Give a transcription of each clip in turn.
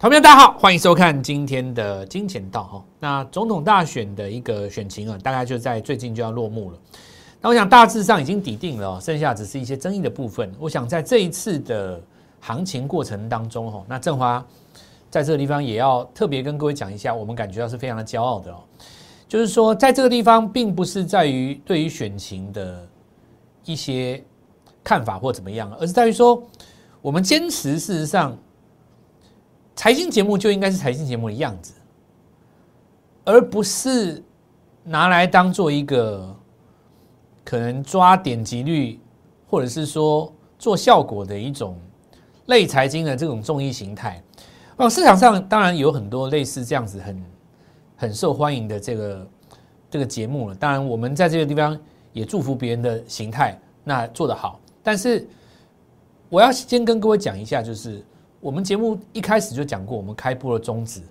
朋友们，大家好，欢迎收看今天的金钱道哈。那总统大选的一个选情啊，大概就在最近就要落幕了。那我想大致上已经底定了，剩下只是一些争议的部分。我想在这一次的行情过程当中哈，那振华在这个地方也要特别跟各位讲一下，我们感觉到是非常的骄傲的哦。就是说，在这个地方，并不是在于对于选情的一些看法或怎么样，而是在于说，我们坚持事实上。财经节目就应该是财经节目的样子，而不是拿来当做一个可能抓点击率，或者是说做效果的一种类财经的这种综艺形态。哦，市场上当然有很多类似这样子很很受欢迎的这个这个节目了。当然，我们在这个地方也祝福别人的形态那做得好。但是我要先跟各位讲一下，就是。我们节目一开始就讲过，我们开播的宗旨，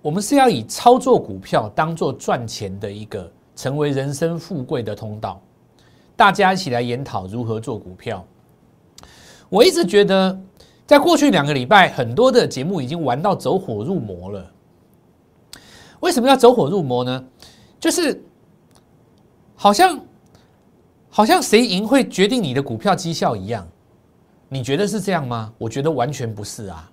我们是要以操作股票当做赚钱的一个，成为人生富贵的通道。大家一起来研讨如何做股票。我一直觉得，在过去两个礼拜，很多的节目已经玩到走火入魔了。为什么要走火入魔呢？就是好像好像谁赢会决定你的股票绩效一样。你觉得是这样吗？我觉得完全不是啊，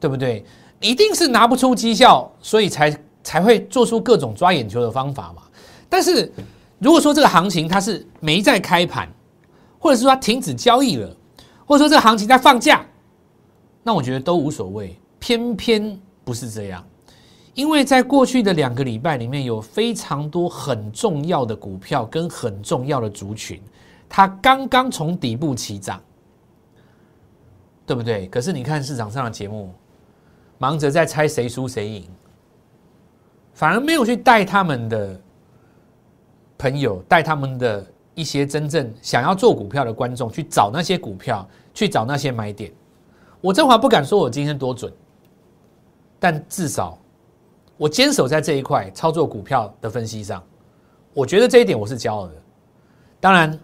对不对？一定是拿不出绩效，所以才才会做出各种抓眼球的方法嘛。但是如果说这个行情它是没在开盘，或者是说它停止交易了，或者说这个行情在放假，那我觉得都无所谓。偏偏不是这样，因为在过去的两个礼拜里面，有非常多很重要的股票跟很重要的族群，它刚刚从底部起涨。对不对？可是你看市场上的节目，忙着在猜谁输谁赢，反而没有去带他们的朋友，带他们的一些真正想要做股票的观众去找那些股票，去找那些买点。我振华不敢说我今天多准，但至少我坚守在这一块操作股票的分析上，我觉得这一点我是骄傲的。当然。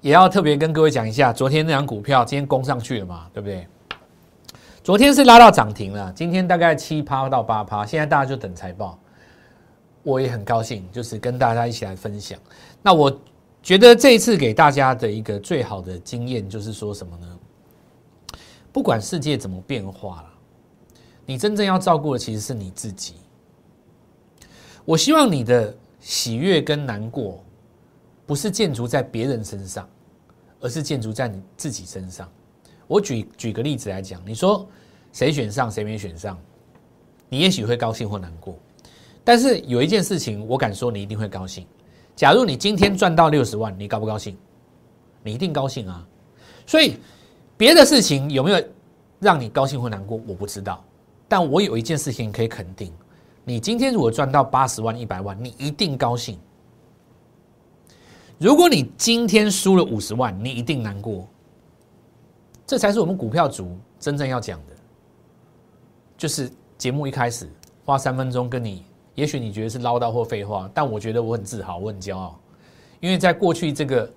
也要特别跟各位讲一下，昨天那张股票今天攻上去了嘛，对不对？昨天是拉到涨停了，今天大概七趴到八趴，现在大家就等财报。我也很高兴，就是跟大家一起来分享。那我觉得这一次给大家的一个最好的经验就是说什么呢？不管世界怎么变化了，你真正要照顾的其实是你自己。我希望你的喜悦跟难过。不是建筑在别人身上，而是建筑在你自己身上。我举举个例子来讲，你说谁选上谁没选上，你也许会高兴或难过。但是有一件事情，我敢说你一定会高兴。假如你今天赚到六十万，你高不高兴？你一定高兴啊！所以别的事情有没有让你高兴或难过，我不知道。但我有一件事情可以肯定：你今天如果赚到八十万、一百万，你一定高兴。如果你今天输了五十万，你一定难过。这才是我们股票组真正要讲的。就是节目一开始花三分钟跟你，也许你觉得是唠叨或废话，但我觉得我很自豪，我很骄傲，因为在过去这个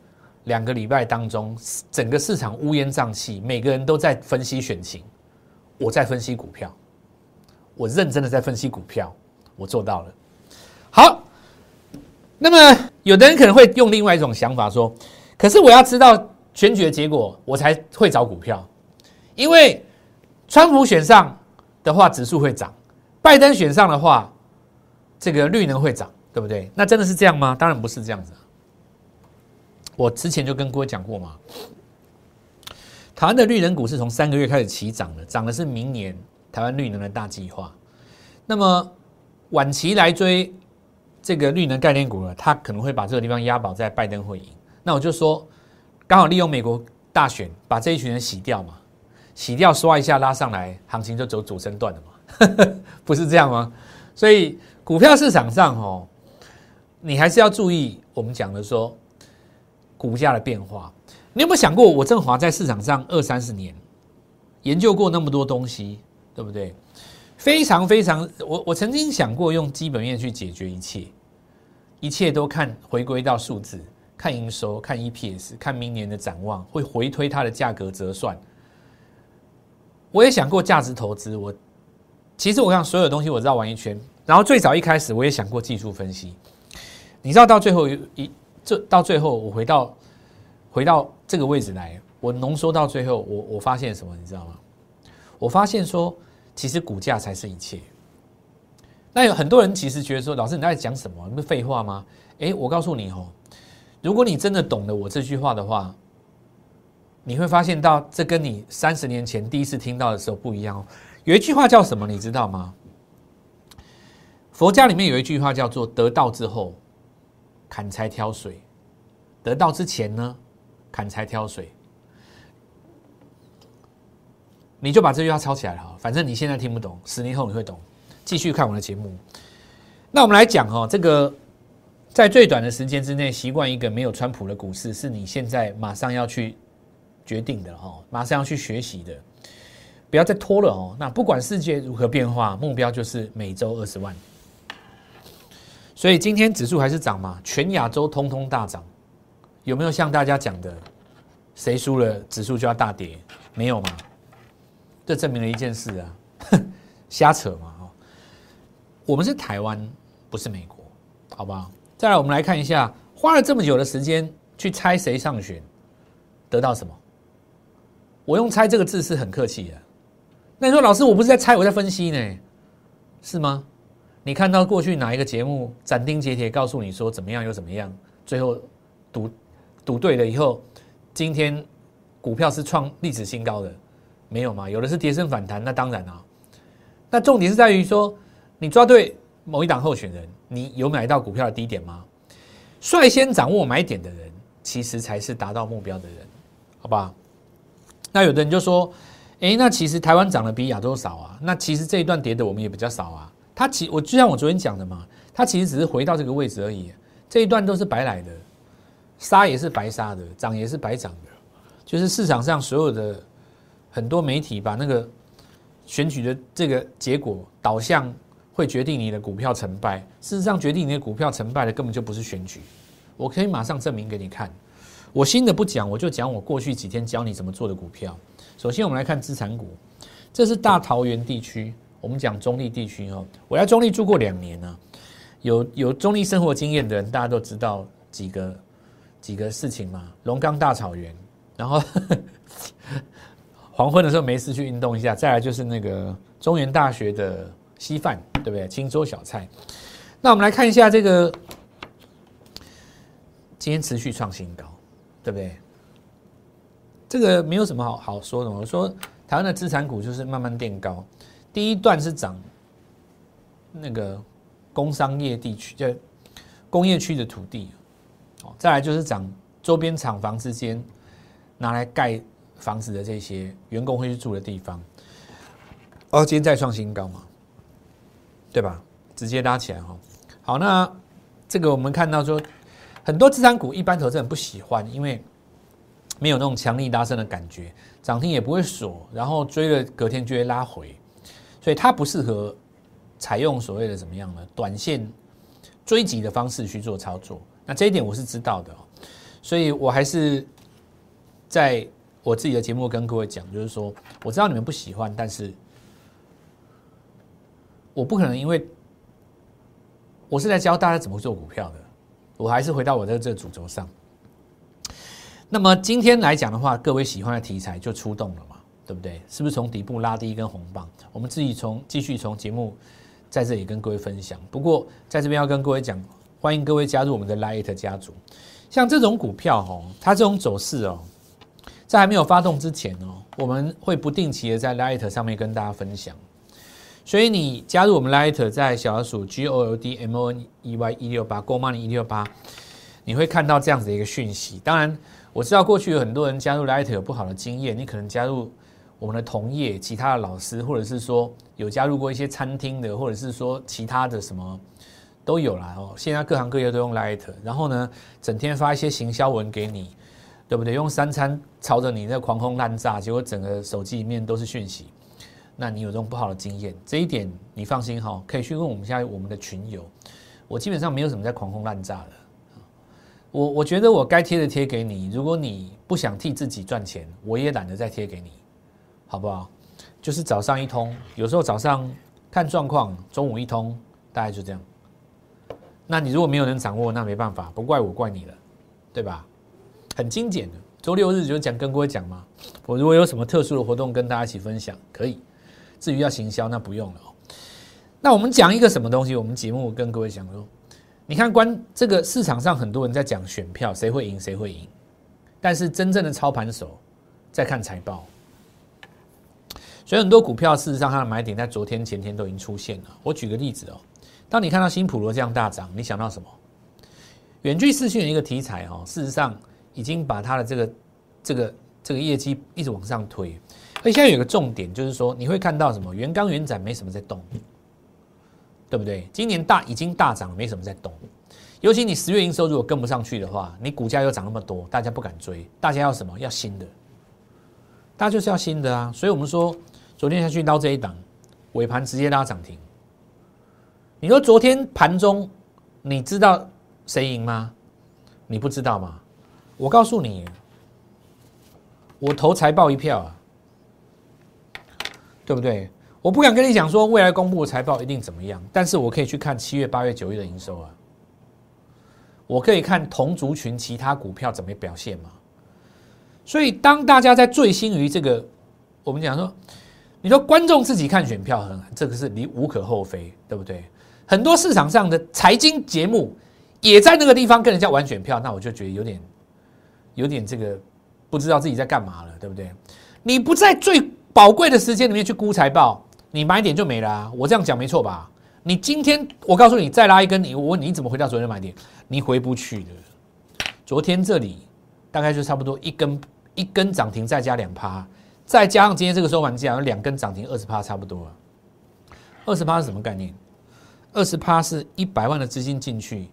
两个礼拜当中，整个市场乌烟瘴气，每个人都在分析选情，我在分析股票，我认真的在分析股票，我做到了。好。那么，有的人可能会用另外一种想法说：“可是我要知道选举的结果，我才会找股票，因为川普选上的话，指数会涨；拜登选上的话，这个绿能会涨，对不对？那真的是这样吗？当然不是这样子。我之前就跟各位讲过嘛，台湾的绿能股是从三个月开始起涨的，涨的是明年台湾绿能的大计划。那么晚期来追。这个绿能概念股呢，它可能会把这个地方押宝在拜登会赢。那我就说，刚好利用美国大选，把这一群人洗掉嘛，洗掉刷一下拉上来，行情就走主升段了嘛，不是这样吗？所以股票市场上哦，你还是要注意我们讲的说股价的变化。你有没有想过，我振华在市场上二三十年，研究过那么多东西，对不对？非常非常，我我曾经想过用基本面去解决一切，一切都看回归到数字，看营收，看 EPS，看明年的展望，会回推它的价格折算。我也想过价值投资，我其实我看所有东西我绕完一圈，然后最早一开始我也想过技术分析，你知道到最后一这到最后我回到回到这个位置来，我浓缩到最后，我我发现什么，你知道吗？我发现说，其实股价才是一切。那有很多人其实觉得说，老师你在讲什么？不是废话吗？哎，我告诉你哦，如果你真的懂得我这句话的话，你会发现到这跟你三十年前第一次听到的时候不一样哦。有一句话叫什么？你知道吗？佛家里面有一句话叫做“得道之后，砍柴挑水；得道之前呢，砍柴挑水。”你就把这句话抄起来了，反正你现在听不懂，十年后你会懂。继续看我的节目。那我们来讲哦，这个在最短的时间之内习惯一个没有川普的股市，是你现在马上要去决定的哦，马上要去学习的，不要再拖了哦。那不管世界如何变化，目标就是每周二十万。所以今天指数还是涨嘛，全亚洲通通大涨，有没有像大家讲的，谁输了指数就要大跌？没有嘛？这证明了一件事啊，瞎扯嘛。我们是台湾，不是美国，好不好？再来，我们来看一下，花了这么久的时间去猜谁上选，得到什么？我用“猜”这个字是很客气的。那你说，老师，我不是在猜，我在分析呢，是吗？你看到过去哪一个节目斩钉截铁告诉你说怎么样又怎么样？最后赌赌对了以后，今天股票是创历史新高的，没有吗？有的是跌升反弹，那当然啊。那重点是在于说。你抓对某一档候选人，你有买到股票的低点吗？率先掌握买点的人，其实才是达到目标的人，好吧？那有的人就说：“哎，那其实台湾涨的比亚洲少啊，那其实这一段跌的我们也比较少啊。”他其我就像我昨天讲的嘛，他其实只是回到这个位置而已，这一段都是白来的，杀也是白杀的，涨也是白涨的，就是市场上所有的很多媒体把那个选举的这个结果导向。会决定你的股票成败。事实上，决定你的股票成败的根本就不是选举。我可以马上证明给你看。我新的不讲，我就讲我过去几天教你怎么做的股票。首先，我们来看资产股，这是大桃园地区。我们讲中立地区哦，我在中立住过两年呢。有有中立生活经验的人，大家都知道几个几个事情嘛。龙岗大草原，然后 黄昏的时候没事去运动一下。再来就是那个中原大学的。稀饭对不对？清粥小菜。那我们来看一下这个，今天持续创新高，对不对？这个没有什么好好说的。我说台湾的资产股就是慢慢垫高，第一段是涨那个工商业地区，就工业区的土地，哦，再来就是涨周边厂房之间拿来盖房子的这些员工会去住的地方。哦，今天再创新高嘛？对吧？直接拉起来哈。好，那这个我们看到说，很多资产股一般投资人不喜欢，因为没有那种强力拉升的感觉，涨停也不会锁，然后追了隔天就会拉回，所以它不适合采用所谓的怎么样呢？短线追击的方式去做操作。那这一点我是知道的，所以我还是在我自己的节目跟各位讲，就是说我知道你们不喜欢，但是。我不可能，因为我是在教大家怎么做股票的。我还是回到我的这个主轴上。那么今天来讲的话，各位喜欢的题材就出动了嘛，对不对？是不是从底部拉低一根红棒？我们自己从继续从节目在这里跟各位分享。不过在这边要跟各位讲，欢迎各位加入我们的 Light 家族。像这种股票哦，它这种走势哦，在还没有发动之前哦，我们会不定期的在 Light 上面跟大家分享。所以你加入我们 Light，在小老鼠 G O L D M O N E Y 一六八 Go Money 一六八，你会看到这样子的一个讯息。当然，我知道过去有很多人加入 Light 有不好的经验，你可能加入我们的同业、其他的老师，或者是说有加入过一些餐厅的，或者是说其他的什么都有啦。哦。现在各行各业都用 Light，然后呢，整天发一些行销文给你，对不对？用三餐朝着你那狂轰滥炸，结果整个手机里面都是讯息。那你有这种不好的经验，这一点你放心哈，可以去问我们现在我们的群友。我基本上没有什么在狂轰滥炸的，我我觉得我该贴的贴给你。如果你不想替自己赚钱，我也懒得再贴给你，好不好？就是早上一通，有时候早上看状况，中午一通，大概就这样。那你如果没有人掌握，那没办法，不怪我，怪你了，对吧？很精简的，周六日就讲跟各位讲嘛。我如果有什么特殊的活动跟大家一起分享，可以。至于要行销，那不用了。那我们讲一个什么东西？我们节目跟各位讲说，你看关这个市场上很多人在讲选票，谁会赢，谁会赢。但是真正的操盘手在看财报，所以很多股票事实上它的买点在昨天、前天都已经出现了。我举个例子哦，当你看到新普罗这样大涨，你想到什么？远距视讯的一个题材哦，事实上已经把它的这个、这个、这个业绩一直往上推。而现在有个重点，就是说你会看到什么？原钢、原展没什么在动，对不对？今年大已经大涨，没什么在动。尤其你十月营收如果跟不上去的话，你股价又涨那么多，大家不敢追。大家要什么？要新的，大家就是要新的啊！所以我们说，昨天下去捞这一档，尾盘直接拉涨停。你说昨天盘中，你知道谁赢吗？你不知道吗？我告诉你，我投财报一票啊！对不对？我不敢跟你讲说未来公布的财报一定怎么样，但是我可以去看七月、八月、九月的营收啊。我可以看同族群其他股票怎么表现嘛。所以当大家在醉心于这个，我们讲说，你说观众自己看选票，很这个是你无可厚非，对不对？很多市场上的财经节目也在那个地方跟人家玩选票，那我就觉得有点有点这个不知道自己在干嘛了，对不对？你不在最。宝贵的时间里面去估财报，你买点就没了！我这样讲没错吧？你今天我告诉你再拉一根，你我问你怎么回到昨天买点？你回不去的。昨天这里大概就差不多一根一根涨停，再加两趴，再加上今天这个收盘价有两根涨停，二十趴差不多了。二十趴是什么概念？二十趴是一百万的资金进去，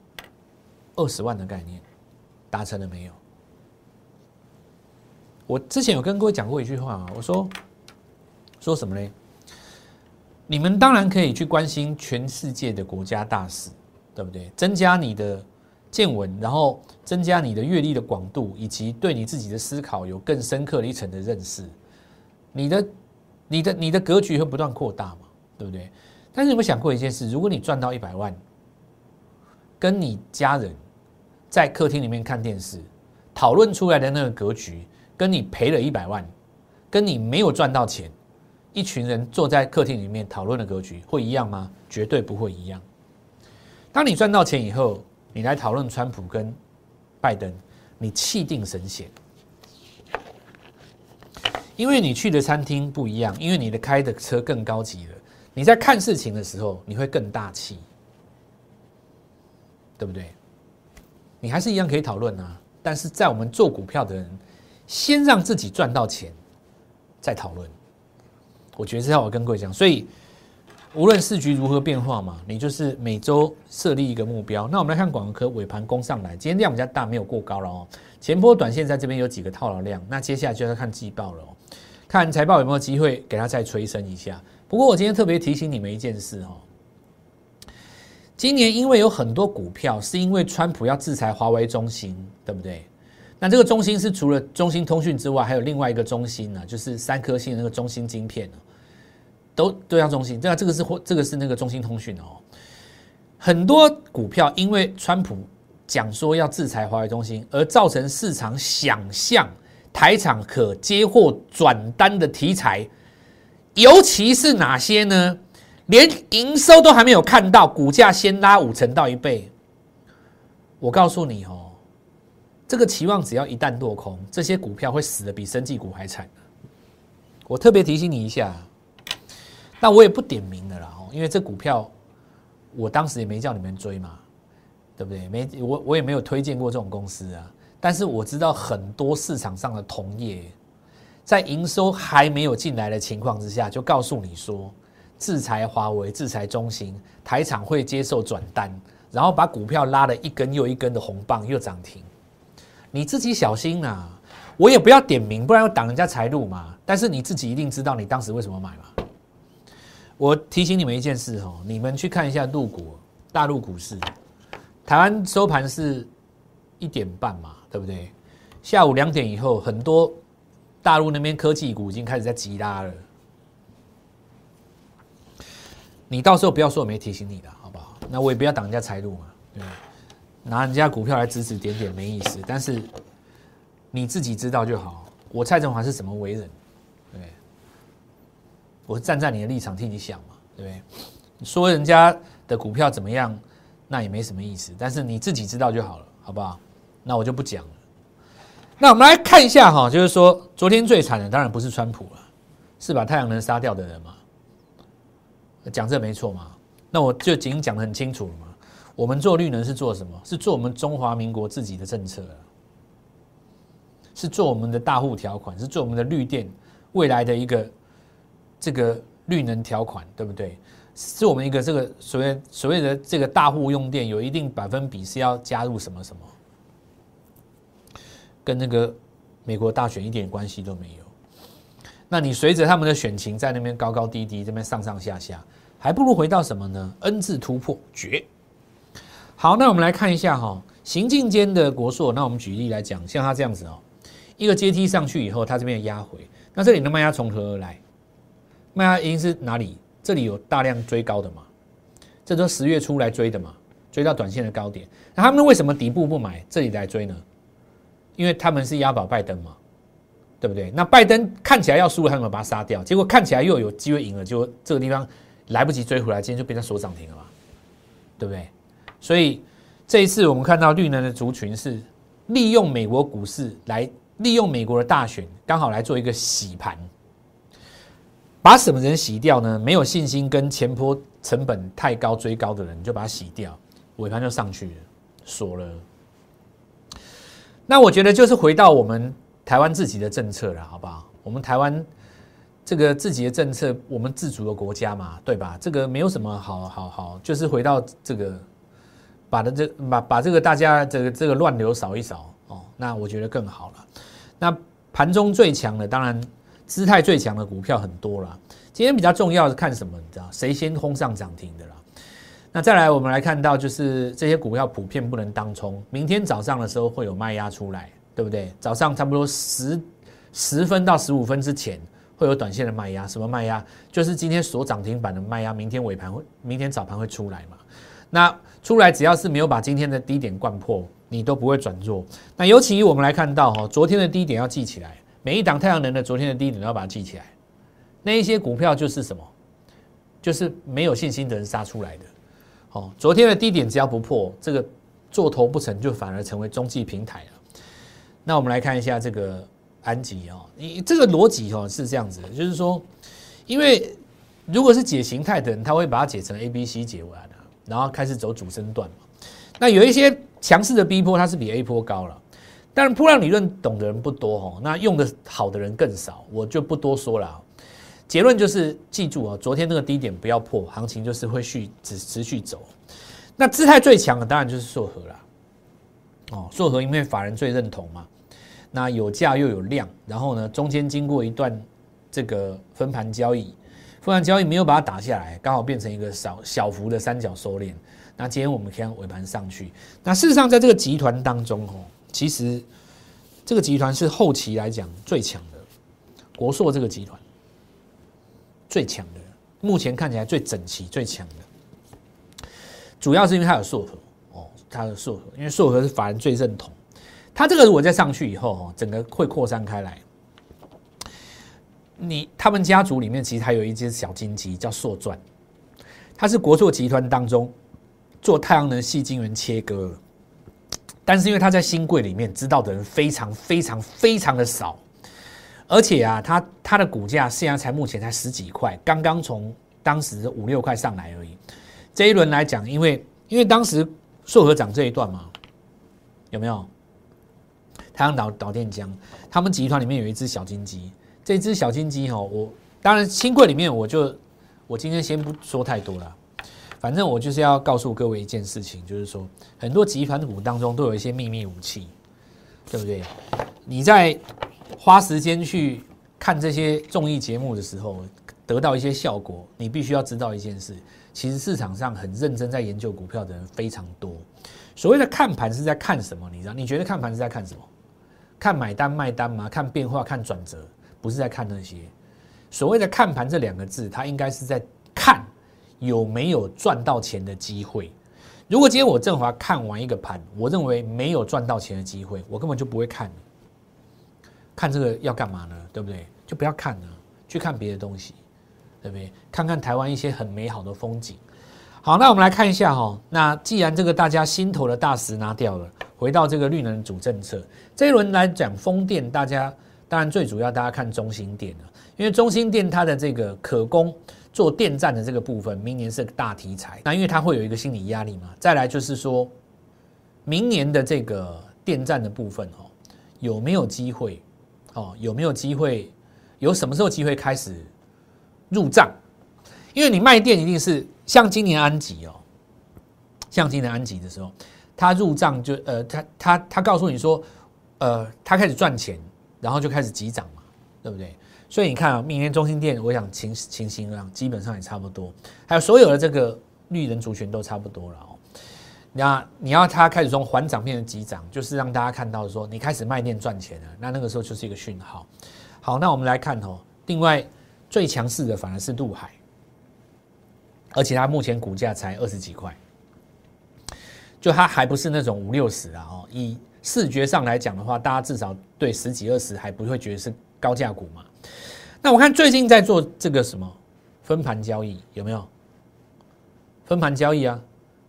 二十万的概念，达成了没有？我之前有跟各位讲过一句话啊，我说。说什么呢？你们当然可以去关心全世界的国家大事，对不对？增加你的见闻，然后增加你的阅历的广度，以及对你自己的思考有更深刻的一层的认识。你的、你的、你的格局会不断扩大嘛？对不对？但是有没有想过一件事？如果你赚到一百万，跟你家人在客厅里面看电视讨论出来的那个格局，跟你赔了一百万，跟你没有赚到钱。一群人坐在客厅里面讨论的格局会一样吗？绝对不会一样。当你赚到钱以后，你来讨论川普跟拜登，你气定神闲，因为你去的餐厅不一样，因为你的开的车更高级了。你在看事情的时候，你会更大气，对不对？你还是一样可以讨论啊，但是在我们做股票的人，先让自己赚到钱，再讨论。我觉得是要我跟各位讲，所以无论市局如何变化嘛，你就是每周设立一个目标。那我们来看广告科尾盘攻上来，今天量比较大，没有过高了哦。前波短线在这边有几个套牢量，那接下来就要看季报了哦，看财报有没有机会给它再催生一下。不过我今天特别提醒你们一件事哦，今年因为有很多股票是因为川普要制裁华为、中兴，对不对？那这个中兴是除了中兴通讯之外，还有另外一个中兴呢，就是三颗星的那个中兴晶片都对象中心，对啊，这个是或这个是那个中兴通讯哦。很多股票因为川普讲说要制裁华为中心，而造成市场想象台厂可接货转单的题材，尤其是哪些呢？连营收都还没有看到，股价先拉五成到一倍。我告诉你哦，这个期望只要一旦落空，这些股票会死的比生技股还惨。我特别提醒你一下。那我也不点名的啦，因为这股票我当时也没叫你们追嘛，对不对？没我我也没有推荐过这种公司啊。但是我知道很多市场上的同业，在营收还没有进来的情况之下，就告诉你说，制裁华为、制裁中兴，台厂会接受转单，然后把股票拉了一根又一根的红棒，又涨停。你自己小心呐！我也不要点名，不然要挡人家财路嘛。但是你自己一定知道你当时为什么买嘛。我提醒你们一件事哦，你们去看一下陆股大陆股市，台湾收盘是一点半嘛，对不对？下午两点以后，很多大陆那边科技股已经开始在急拉了，你到时候不要说我没提醒你的，好不好？那我也不要挡人家财路嘛，对吧？拿人家股票来指指点点没意思，但是你自己知道就好。我蔡振华是什么为人？我站在你的立场替你想嘛，对不对？说人家的股票怎么样，那也没什么意思，但是你自己知道就好了，好不好？那我就不讲了。那我们来看一下哈，就是说昨天最惨的当然不是川普了，是把太阳能杀掉的人嘛？讲这没错嘛？那我就已经讲的很清楚了嘛。我们做绿能是做什么？是做我们中华民国自己的政策是做我们的大户条款，是做我们的绿电未来的一个这个绿能条款，对不对？是我们一个这个所谓所谓的这个大户用电有一定百分比是要加入什么什么，跟那个美国大选一点关系都没有。那你随着他们的选情在那边高高低低，这边上上下下，还不如回到什么呢？N 字突破绝。好，那我们来看一下哈，行进间的国硕。那我们举例来讲，像它这样子哦，一个阶梯上去以后，它这边压回，那这里的卖压从何而来？卖压一定是哪里？这里有大量追高的嘛？这都十月初来追的嘛？追到短线的高点，那他们为什么底部不买，这里来追呢？因为他们是押宝拜登嘛，对不对？那拜登看起来要输了，他们把它杀掉，结果看起来又有机会赢了，就这个地方来不及追回来，今天就变成锁涨停了嘛，对不对？所以这一次我们看到绿能的族群是利用美国股市来利用美国的大选，刚好来做一个洗盘，把什么人洗掉呢？没有信心跟前坡成本太高追高的人，你就把它洗掉，尾盘就上去了，锁了。那我觉得就是回到我们台湾自己的政策了，好不好？我们台湾这个自己的政策，我们自主的国家嘛，对吧？这个没有什么好好好，就是回到这个。把的这把把这个大家这个这个乱流扫一扫哦，那我觉得更好了。那盘中最强的，当然姿态最强的股票很多了。今天比较重要是看什么？你知道谁先轰上涨停的啦？那再来我们来看到，就是这些股票普遍不能当冲。明天早上的时候会有卖压出来，对不对？早上差不多十十分到十五分之前会有短线的卖压。什么卖压？就是今天所涨停板的卖压，明天尾盘会，明天早盘会出来嘛？那出来只要是没有把今天的低点灌破，你都不会转弱。那尤其我们来看到哈，昨天的低点要记起来，每一档太阳能的昨天的低点都要把它记起来。那一些股票就是什么？就是没有信心的人杀出来的。哦，昨天的低点只要不破，这个做头不成就反而成为中继平台了。那我们来看一下这个安吉哦，你这个逻辑哦是这样子，就是说，因为如果是解形态的人，他会把它解成 A、B、C 解完的。然后开始走主升段嘛，那有一些强势的 B 波，它是比 A 波高了，但是波浪理论懂的人不多哦，那用的好的人更少，我就不多说了。结论就是记住啊，昨天那个低点不要破，行情就是会续只持续走。那姿态最强的当然就是硕和了，哦，硕和因为法人最认同嘛，那有价又有量，然后呢中间经过一段这个分盘交易。分盘交易没有把它打下来，刚好变成一个小小幅的三角收敛。那今天我们看尾盘上去。那事实上，在这个集团当中，哦，其实这个集团是后期来讲最强的，国硕这个集团最强的，目前看起来最整齐、最强的。主要是因为它有硕和哦，它的硕和，因为硕和是法人最认同。它这个如果再上去以后，哦，整个会扩散开来。你他们家族里面其实还有一只小金鸡叫硕钻，它是国硕集团当中做太阳能细晶圆切割，但是因为它在新贵里面知道的人非常非常非常的少，而且啊，它它的股价现在才目前才十几块，刚刚从当时五六块上来而已。这一轮来讲，因为因为当时硕和涨这一段嘛，有没有？太阳导导电浆，他们集团里面有一只小金鸡。这只小金鸡哈，我当然新贵里面，我就我今天先不说太多了，反正我就是要告诉各位一件事情，就是说很多集团股当中都有一些秘密武器，对不对？你在花时间去看这些综艺节目的时候，得到一些效果，你必须要知道一件事，其实市场上很认真在研究股票的人非常多。所谓的看盘是在看什么？你知道？你觉得看盘是在看什么？看买单卖单吗？看变化？看转折？不是在看那些所谓的看盘这两个字，它应该是在看有没有赚到钱的机会。如果今天我振华看完一个盘，我认为没有赚到钱的机会，我根本就不会看。看这个要干嘛呢？对不对？就不要看了，去看别的东西，对不对？看看台湾一些很美好的风景。好，那我们来看一下哈。那既然这个大家心头的大石拿掉了，回到这个绿能主政策这一轮来讲，风电大家当然最主要大家看中心电了，因为中心电它的这个可供做电站的这个部分，明年是个大题材。那因为它会有一个心理压力嘛。再来就是说，明年的这个电站的部分哦，有没有机会？哦，有没有机会？有什么时候机会开始入账？因为你卖电一定是像今年安吉哦，像今年安吉的时候，他入账就呃，他他他告诉你说，呃，他开始赚钱，然后就开始急涨嘛，对不对？所以你看啊，明年中心店，我想情情形上基本上也差不多，还有所有的这个绿人族群都差不多了哦。那你要它开始从缓涨变成急涨，就是让大家看到说你开始卖店赚钱了，那那个时候就是一个讯号。好，那我们来看哦，另外最强势的反而是陆海，而且它目前股价才二十几块，就它还不是那种五六十啊哦。以视觉上来讲的话，大家至少对十几二十还不会觉得是高价股嘛。那我看最近在做这个什么分盘交易有没有？分盘交易啊。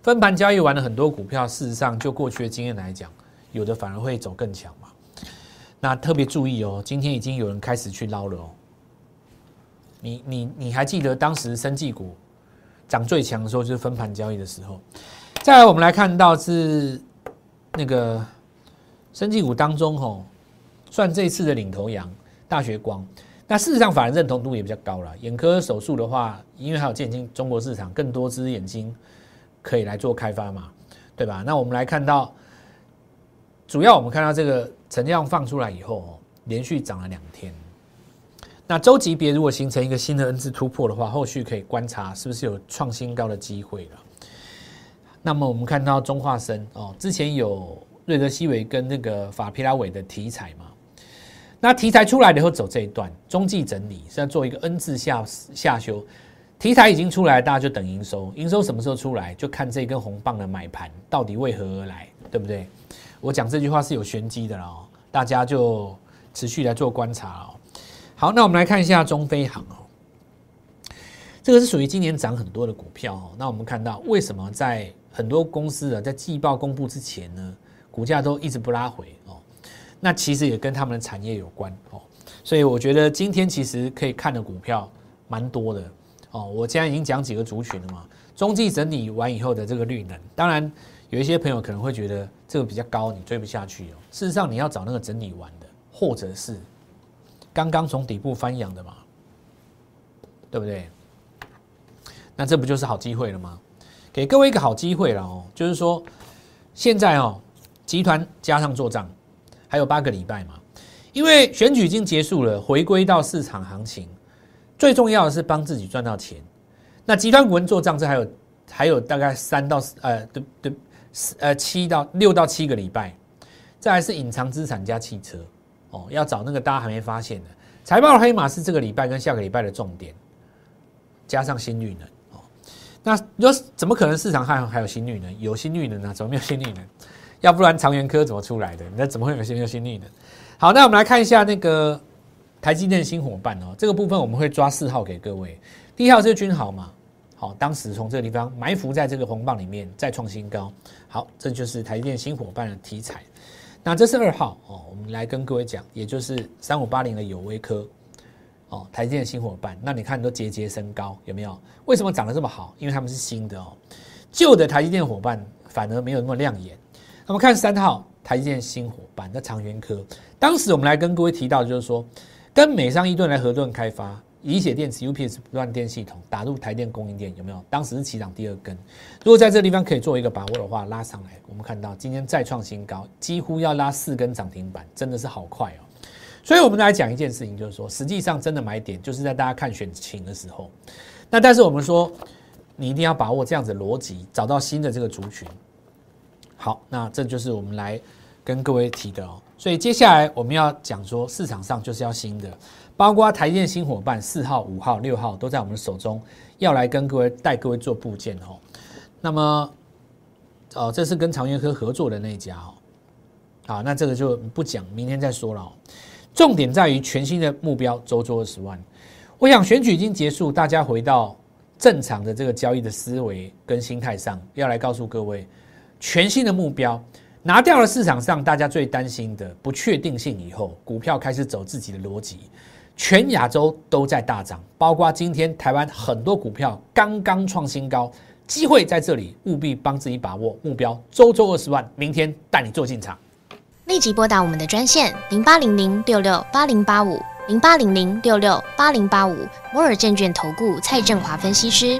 分盘交易完了很多股票，事实上就过去的经验来讲，有的反而会走更强嘛。那特别注意哦，今天已经有人开始去捞了哦。你你你还记得当时生技股涨最强的时候，就是分盘交易的时候。再来，我们来看到是那个生技股当中吼，算这次的领头羊大学光。那事实上，法人认同度也比较高了。眼科手术的话，因为还有建晶中国市场更多只眼睛。可以来做开发嘛，对吧？那我们来看到，主要我们看到这个成交量放出来以后，连续涨了两天。那周级别如果形成一个新的 N 字突破的话，后续可以观察是不是有创新高的机会了。那么我们看到中化生哦，之前有瑞德西韦跟那个法皮拉韦的题材嘛，那题材出来以后走这一段中继整理，是要做一个 N 字下下修。题材已经出来，大家就等营收。营收什么时候出来，就看这根红棒的买盘到底为何而来，对不对？我讲这句话是有玄机的哦，大家就持续来做观察哦。好，那我们来看一下中飞航哦，这个是属于今年涨很多的股票哦。那我们看到为什么在很多公司啊在季报公布之前呢，股价都一直不拉回哦？那其实也跟他们的产业有关哦。所以我觉得今天其实可以看的股票蛮多的。哦，我现在已经讲几个族群了嘛。中继整理完以后的这个绿能，当然有一些朋友可能会觉得这个比较高，你追不下去哦。事实上，你要找那个整理完的，或者是刚刚从底部翻扬的嘛，对不对？那这不就是好机会了吗？给各位一个好机会了哦，就是说现在哦，集团加上做账还有八个礼拜嘛，因为选举已经结束了，回归到市场行情。最重要的是帮自己赚到钱。那集团股份做账，这还有还有大概三到呃对对呃七到六到七个礼拜。再来是隐藏资产加汽车哦，要找那个大家还没发现的财报黑马是这个礼拜跟下个礼拜的重点，加上新绿能哦。那说怎么可能市场还还有新绿能？有新绿能啊？怎么没有新绿能？要不然长源科怎么出来的？那怎么会有新有新绿能？好，那我们来看一下那个。台积电新伙伴哦，这个部分我们会抓四号给各位。第一号是君豪嘛，好，当时从这个地方埋伏在这个红棒里面再创新高，好，这就是台积电新伙伴的题材。那这是二号哦，我们来跟各位讲，也就是三五八零的友威科哦，台积电新伙伴。那你看都节节升高，有没有？为什么涨得这么好？因为他们是新的哦，旧的台积电伙伴反而没有那么亮眼。我们看三号台积电新伙伴的长源科，当时我们来跟各位提到就是说。跟美商一顿来合作开发，以血电池 UPS 不断电系统打入台电供应链，有没有？当时是起涨第二根，如果在这个地方可以做一个把握的话，拉上来，我们看到今天再创新高，几乎要拉四根涨停板，真的是好快哦。所以我们来讲一件事情，就是说，实际上真的买点就是在大家看选情的时候。那但是我们说，你一定要把握这样子逻辑，找到新的这个族群。好，那这就是我们来。跟各位提的哦。所以接下来我们要讲说，市场上就是要新的，包括台电新伙伴四号、五号、六号都在我们手中，要来跟各位带各位做部件哦。那么，哦，这是跟长源科合作的那一家哦。好，那这个就不讲，明天再说了哦。重点在于全新的目标，周周二十万。我想选举已经结束，大家回到正常的这个交易的思维跟心态上，要来告诉各位，全新的目标拿掉了市场上大家最担心的不确定性以后，股票开始走自己的逻辑，全亚洲都在大涨，包括今天台湾很多股票刚刚创新高，机会在这里，务必帮自己把握目标，周周二十万，明天带你做进场。立即拨打我们的专线零八零零六六八零八五零八零零六六八零八五摩尔证券投顾蔡振华分析师。